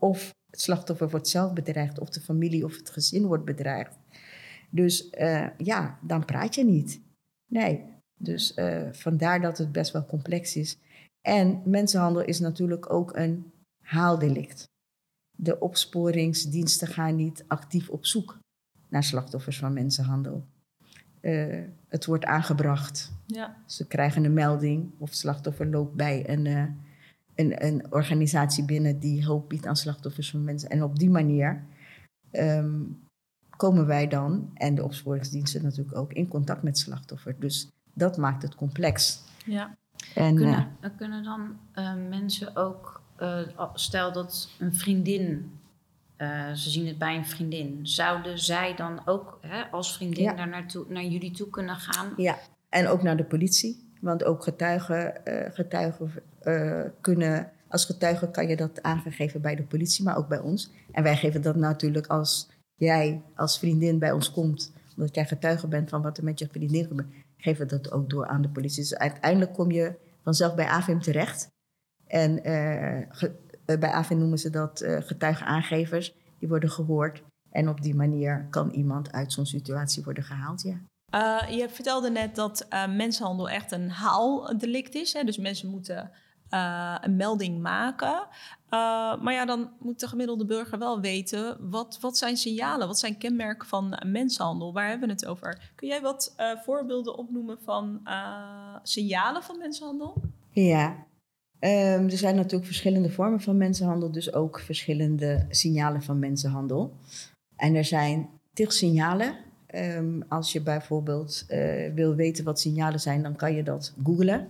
of het slachtoffer wordt zelf bedreigd, of de familie of het gezin wordt bedreigd. Dus ja, dan praat je niet. Nee. Dus vandaar dat het best wel complex is. En mensenhandel is natuurlijk ook een haaldelict. De opsporingsdiensten gaan niet actief op zoek naar slachtoffers van mensenhandel. Uh, het wordt aangebracht. Ja. Ze krijgen een melding of slachtoffer loopt bij een, uh, een, een, organisatie binnen die hulp biedt aan slachtoffers van mensen. En op die manier um, komen wij dan, en de opsporingsdiensten natuurlijk ook, in contact met slachtoffer. Dus dat maakt het complex. Ja. En, kunnen, uh, kunnen dan mensen ook, stel dat een vriendin uh, ze zien het bij een vriendin. Zouden zij dan ook hè, als vriendin daar naartoe, naar jullie toe kunnen gaan? Ja, en ook naar de politie. Want ook getuigen, uh, getuigen kunnen, als getuige kan je dat aangegeven bij de politie, maar ook bij ons. En wij geven dat natuurlijk als jij als vriendin bij ons komt, omdat jij getuige bent van wat er met je vriendin gebeurt, geven we dat ook door aan de politie. Dus uiteindelijk kom je vanzelf bij AVM terecht. En eh, bij AVN noemen ze dat uh, getuigenaangevers. Die worden gehoord. En op die manier kan iemand uit zo'n situatie worden gehaald, ja. Uh, je vertelde net dat mensenhandel echt een haaldelict is. Hè? Dus mensen moeten een melding maken. maar ja, dan moet de gemiddelde burger wel weten... Wat, wat zijn signalen, wat zijn kenmerken van mensenhandel? Waar hebben we het over? Kun jij wat voorbeelden opnoemen van signalen van mensenhandel? Ja, Um, er zijn natuurlijk verschillende vormen van mensenhandel, dus ook verschillende signalen van mensenhandel. En er zijn tig signalen. Um, als je bijvoorbeeld uh, wil weten wat signalen zijn, dan kan je dat googlen.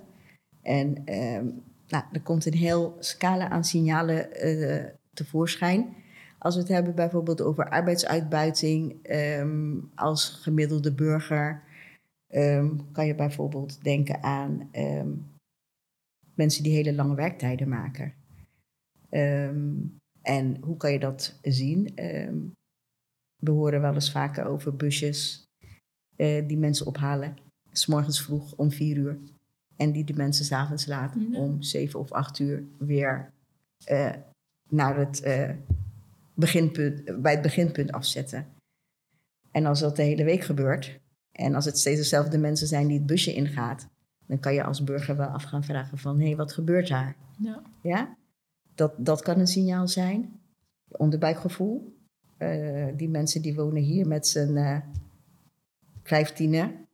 En um, nou, er komt een heel scala aan signalen uh, tevoorschijn. Als we het hebben bijvoorbeeld over arbeidsuitbuiting, als gemiddelde burger kan je bijvoorbeeld denken aan mensen die hele lange werktijden maken. Ehm, en hoe kan je dat zien? Um, we horen wel eens vaker over busjes uh, die mensen ophalen, s morgens vroeg om vier uur. En die de mensen s'avonds laten om zeven of acht uur weer uh, naar het, uh, beginpunt, bij het beginpunt afzetten. En als dat de hele week gebeurt, en als het steeds dezelfde mensen zijn die het busje ingaat, dan kan je als burger wel af gaan vragen van... hé, hey, wat gebeurt daar? Ja. ja? Dat, dat kan een signaal zijn. Onderbuikgevoel. Uh, die mensen die wonen hier met z'n uh, vijftienen...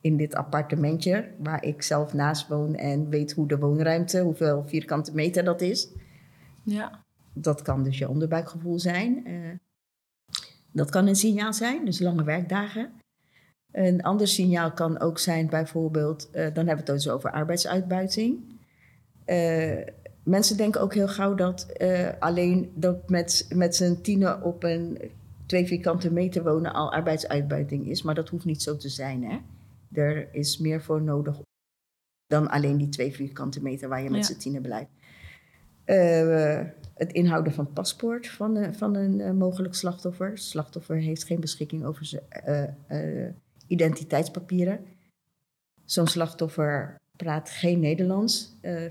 in dit appartementje waar ik zelf naast woon... en weet hoe de woonruimte, hoeveel vierkante meter dat is. Ja. Dat kan dus je onderbuikgevoel zijn. Uh, dat kan een signaal zijn, dus lange werkdagen. Een ander signaal kan ook zijn bijvoorbeeld, uh, dan hebben we het dus over arbeidsuitbuiting. Uh, mensen denken ook heel gauw dat uh, alleen dat met, met z'n tienen op een twee vierkante meter wonen al arbeidsuitbuiting is. Maar dat hoeft niet zo te zijn. Hè? Er is meer voor nodig dan alleen die twee vierkante meter waar je met ja. z'n tienen blijft. het inhouden van het paspoort van, van een mogelijk slachtoffer. slachtoffer heeft geen beschikking over zijn identiteitspapieren. Zo'n slachtoffer praat geen Nederlands, uh,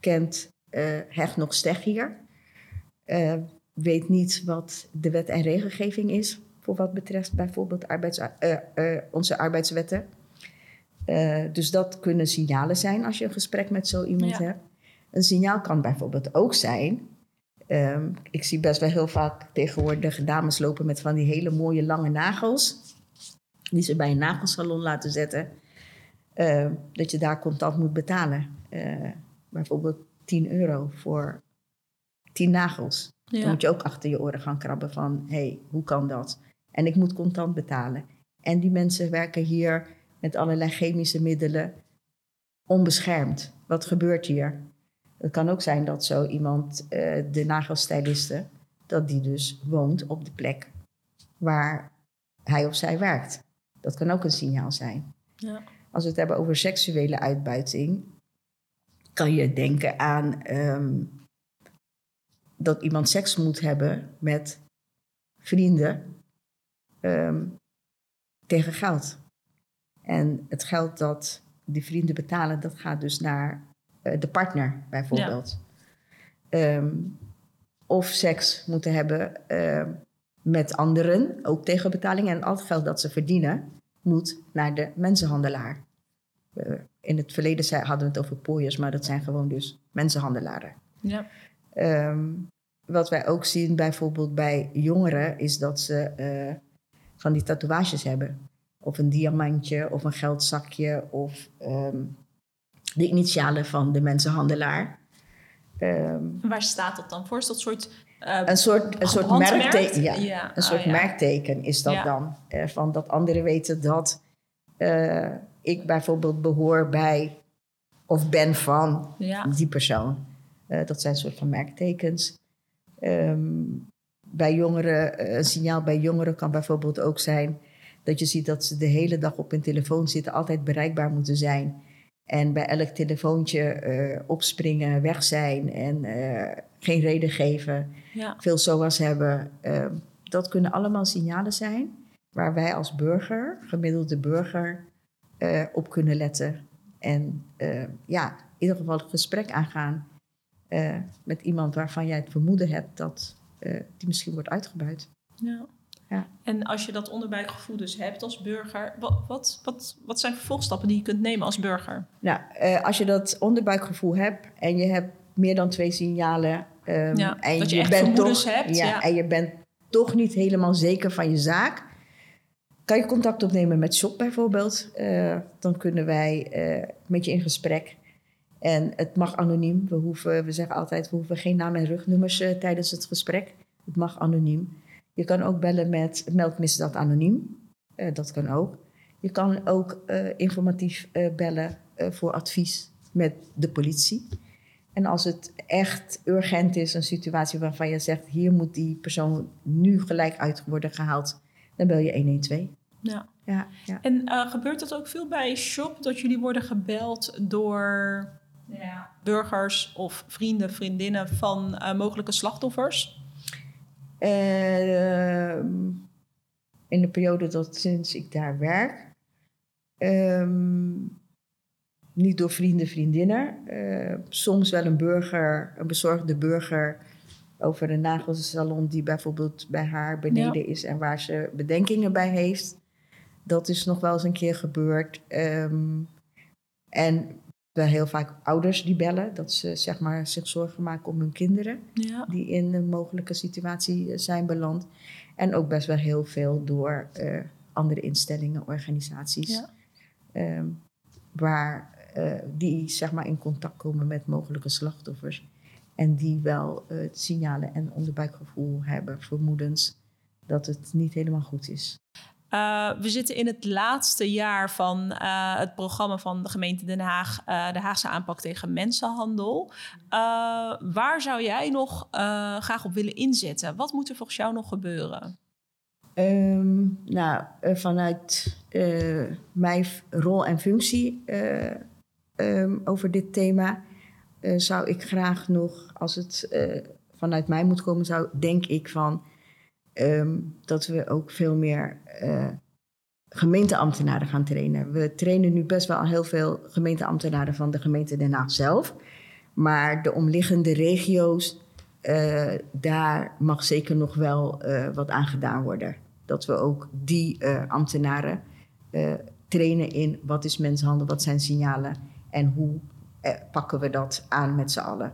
kent uh, hecht nog steg hier, uh, weet niet wat de wet en regelgeving is voor wat betreft bijvoorbeeld arbeids, onze arbeidswetten. dus dat kunnen signalen zijn als je een gesprek met zo iemand hebt. Een signaal kan bijvoorbeeld ook zijn. Um, ik zie best wel heel vaak tegenwoordig dames lopen met van die hele mooie lange nagels die ze bij een nagelsalon laten zetten, uh, dat je daar contant moet betalen. Uh, bijvoorbeeld 10 euro voor 10 nagels. Ja. Dan moet je ook achter je oren gaan krabben van, hé, hey, hoe kan dat? En ik moet contant betalen. En die mensen werken hier met allerlei chemische middelen onbeschermd. Wat gebeurt hier? Het kan ook zijn dat zo iemand, uh, de nagelstyliste, dat die dus woont op de plek waar hij of zij werkt. Dat kan ook een signaal zijn. Ja. Als we het hebben over seksuele uitbuiting, kan je denken aan ehm, dat iemand seks moet hebben met vrienden ehm, tegen geld. En het geld dat die vrienden betalen, dat gaat dus naar eh, de partner bijvoorbeeld. Ehm, of seks moeten hebben met anderen, ook tegen betaling. En al het geld dat ze verdienen, moet naar de mensenhandelaar. Uh, in het verleden hadden we het over pooiers, maar dat zijn gewoon dus mensenhandelaren. Ja. Ehm, wat wij ook zien bijvoorbeeld bij jongeren, is dat ze uh, van die tatoeages hebben. Of een diamantje, of een geldzakje, of um, de initialen van de mensenhandelaar. Um, Waar staat dat dan voor? Is dat soort uh, een soort, een soort merkteken, ja, een oh, soort merkteken is dat dan. Uh, van dat anderen weten dat uh, ik bijvoorbeeld behoor bij of ben van die persoon. dat zijn een soort van merktekens. Um, bij jongeren, een signaal bij jongeren kan bijvoorbeeld ook zijn dat je ziet dat ze de hele dag op hun telefoon zitten, altijd bereikbaar moeten zijn. En bij elk telefoontje uh, opspringen, weg zijn en uh, geen reden geven. Ja. Veel SOA's hebben. Uh, dat kunnen allemaal signalen zijn waar wij als burger, gemiddelde burger, op kunnen letten. En ja, in ieder geval een gesprek aangaan met iemand waarvan jij het vermoeden hebt dat die misschien wordt uitgebuit. Ja. Ja. En als je dat onderbuikgevoel dus hebt als burger, wat, wat, wat, wat zijn vervolgstappen die je kunt nemen als burger? Nou, uh, als je dat onderbuikgevoel hebt en je hebt meer dan twee signalen. Um, ja, en dat je, je bent toch, hebt. Ja, ja, En je bent toch niet helemaal zeker van je zaak. Kan je contact opnemen met Shop bijvoorbeeld? Uh, dan kunnen wij uh, met je in gesprek. En het mag anoniem. We, hoeven, we zeggen altijd, we hoeven geen naam en rugnummers tijdens het gesprek. Het mag anoniem. Je kan ook bellen met Melkmisdaad Anoniem. Uh, dat kan ook. Je kan ook uh, informatief uh, bellen voor advies met de politie. En als het echt urgent is, een situatie waarvan je zegt... hier moet die persoon nu gelijk uit worden gehaald... dan bel je 112. Ja. Ja, ja. En gebeurt dat ook veel bij Shop... dat jullie worden gebeld door ja, burgers of vrienden, vriendinnen... van mogelijke slachtoffers? Uh, in de periode dat sinds ik daar werk. Uh, niet door vrienden, vriendinnen. Uh, soms wel een burger, een bezorgde burger over een nagelsalon die bijvoorbeeld bij haar beneden is en waar ze bedenkingen bij heeft. Dat is nog wel eens een keer gebeurd. Um, en heel vaak ouders die bellen, dat ze zeg maar, zich zorgen maken om hun kinderen die in een mogelijke situatie eh, zijn beland. En ook best wel heel veel door uh, andere instellingen, organisaties, ja. Ehm, waar uh, die zeg maar, in contact komen met mogelijke slachtoffers. En die wel uh, signalen en onderbuikgevoel hebben, vermoedens dat het niet helemaal goed is. Uh, we zitten in het laatste jaar van uh, het programma van de gemeente Den Haag, uh, de Haagse aanpak tegen mensenhandel. waar zou jij nog graag op willen inzetten? Wat moet er volgens jou nog gebeuren? Um, nou, vanuit mijn rol en functie um, over dit thema zou ik graag nog, als het vanuit mij moet komen, zou denk ik van um, dat we ook veel meer uh, gemeenteambtenaren gaan trainen. We trainen nu best wel heel veel gemeenteambtenaren van de gemeente Den Haag zelf. Maar de omliggende regio's, uh, daar mag zeker nog wel uh, wat aan gedaan worden. Dat we ook die ambtenaren trainen in wat is mensenhandel, wat zijn signalen en hoe pakken we dat aan met z'n allen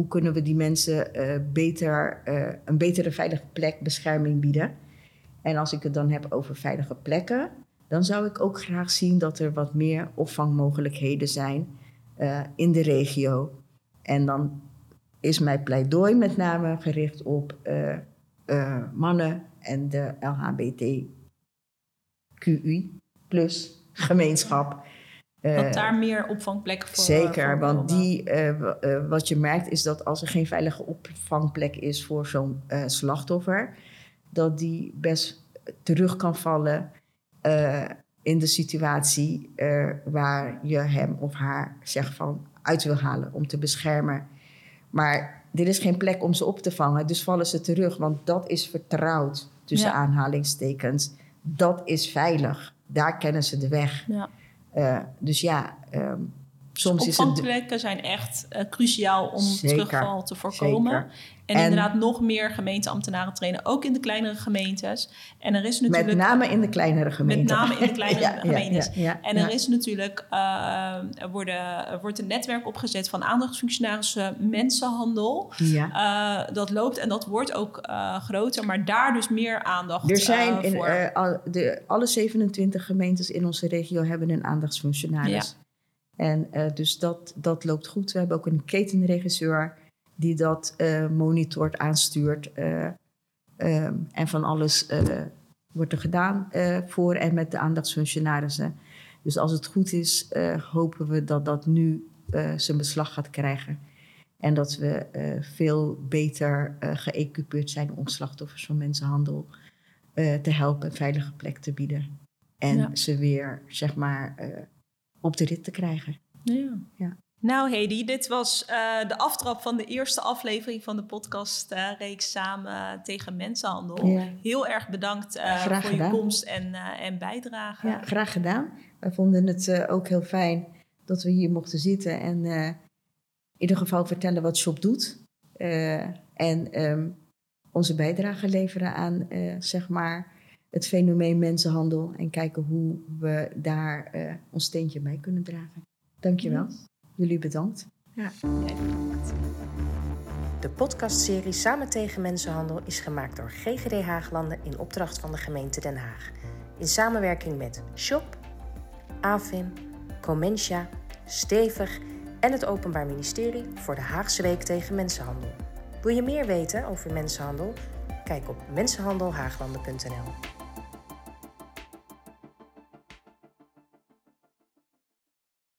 hoe kunnen we die mensen uh, beter, uh, een betere veilige plek, bescherming bieden. En als ik het dan heb over veilige plekken, dan zou ik ook graag zien dat er wat meer opvangmogelijkheden zijn uh, in de regio. En dan is mijn pleidooi met name gericht op mannen en de LHBTQI plus gemeenschap. Dat daar meer opvangplekken voor Zeker, voor want die, uh, wat je merkt is dat als er geen veilige opvangplek is voor zo'n slachtoffer, dat die best terug kan vallen in de situatie waar je hem of haar zegt van uit wil halen om te beschermen. Maar er is geen plek om ze op te vangen, dus vallen ze terug, want dat is vertrouwd tussen ja. aanhalingstekens. Dat is veilig. Daar kennen ze de weg. Ja. Uh, dus ja, um, soms dus is het. Opvangplekken zijn echt uh, cruciaal om Zeker. terugval te voorkomen. En, En- inderdaad nog meer gemeenteambtenaren trainen, ook in de kleinere gemeentes. En er is natuurlijk Met name in de kleinere gemeenten. Met name in de kleinere Ja, gemeentes. ja, ja, En er is natuurlijk, eh, er, worden, er wordt een netwerk opgezet van aandachtsfunctionarissen mensenhandel. Ja. Eh, dat loopt en dat wordt ook eh, groter, maar daar dus meer aandacht Er zijn eh, in, voor. eh, de, alle 27 gemeentes in onze regio hebben een aandachtsfunctionaris. En eh, dus dat, dat loopt goed. We hebben ook een ketenregisseur die dat eh, monitort, aanstuurt. eh, ehm, en van alles wordt er gedaan voor en met de aandachtsfunctionarissen. Dus als het goed is, hopen we dat dat nu zijn beslag gaat krijgen. En dat we veel beter geëquipeerd zijn om slachtoffers van mensenhandel te helpen een veilige plek te bieden. En Ja. ze weer, zeg maar, op de rit te krijgen. Ja. Ja. Nou, Hedy, dit was eh, de aftrap van de eerste aflevering van de podcast-reeks Samen tegen Mensenhandel. Ja. Heel erg bedankt eh, voor je komst en, eh, en bijdrage. Ja, graag gedaan. Wij vonden het eh, ook heel fijn dat we hier mochten zitten en eh, in ieder geval vertellen wat Shop doet. Eh, en ehm, onze bijdrage leveren aan eh, zeg maar het fenomeen mensenhandel. En kijken hoe we daar eh, ons steentje bij kunnen dragen. Dankjewel. Jullie bedankt. Jij bedankt. De podcastserie Samen tegen Mensenhandel is gemaakt door GGD Haaglanden in opdracht van de gemeente Den Haag. In samenwerking met SHOP, AFIM, Comentia, Stevig en het Openbaar Ministerie voor de Haagse Week tegen Mensenhandel. Wil je meer weten over mensenhandel? Kijk op mensenhandelhaaglanden.nl.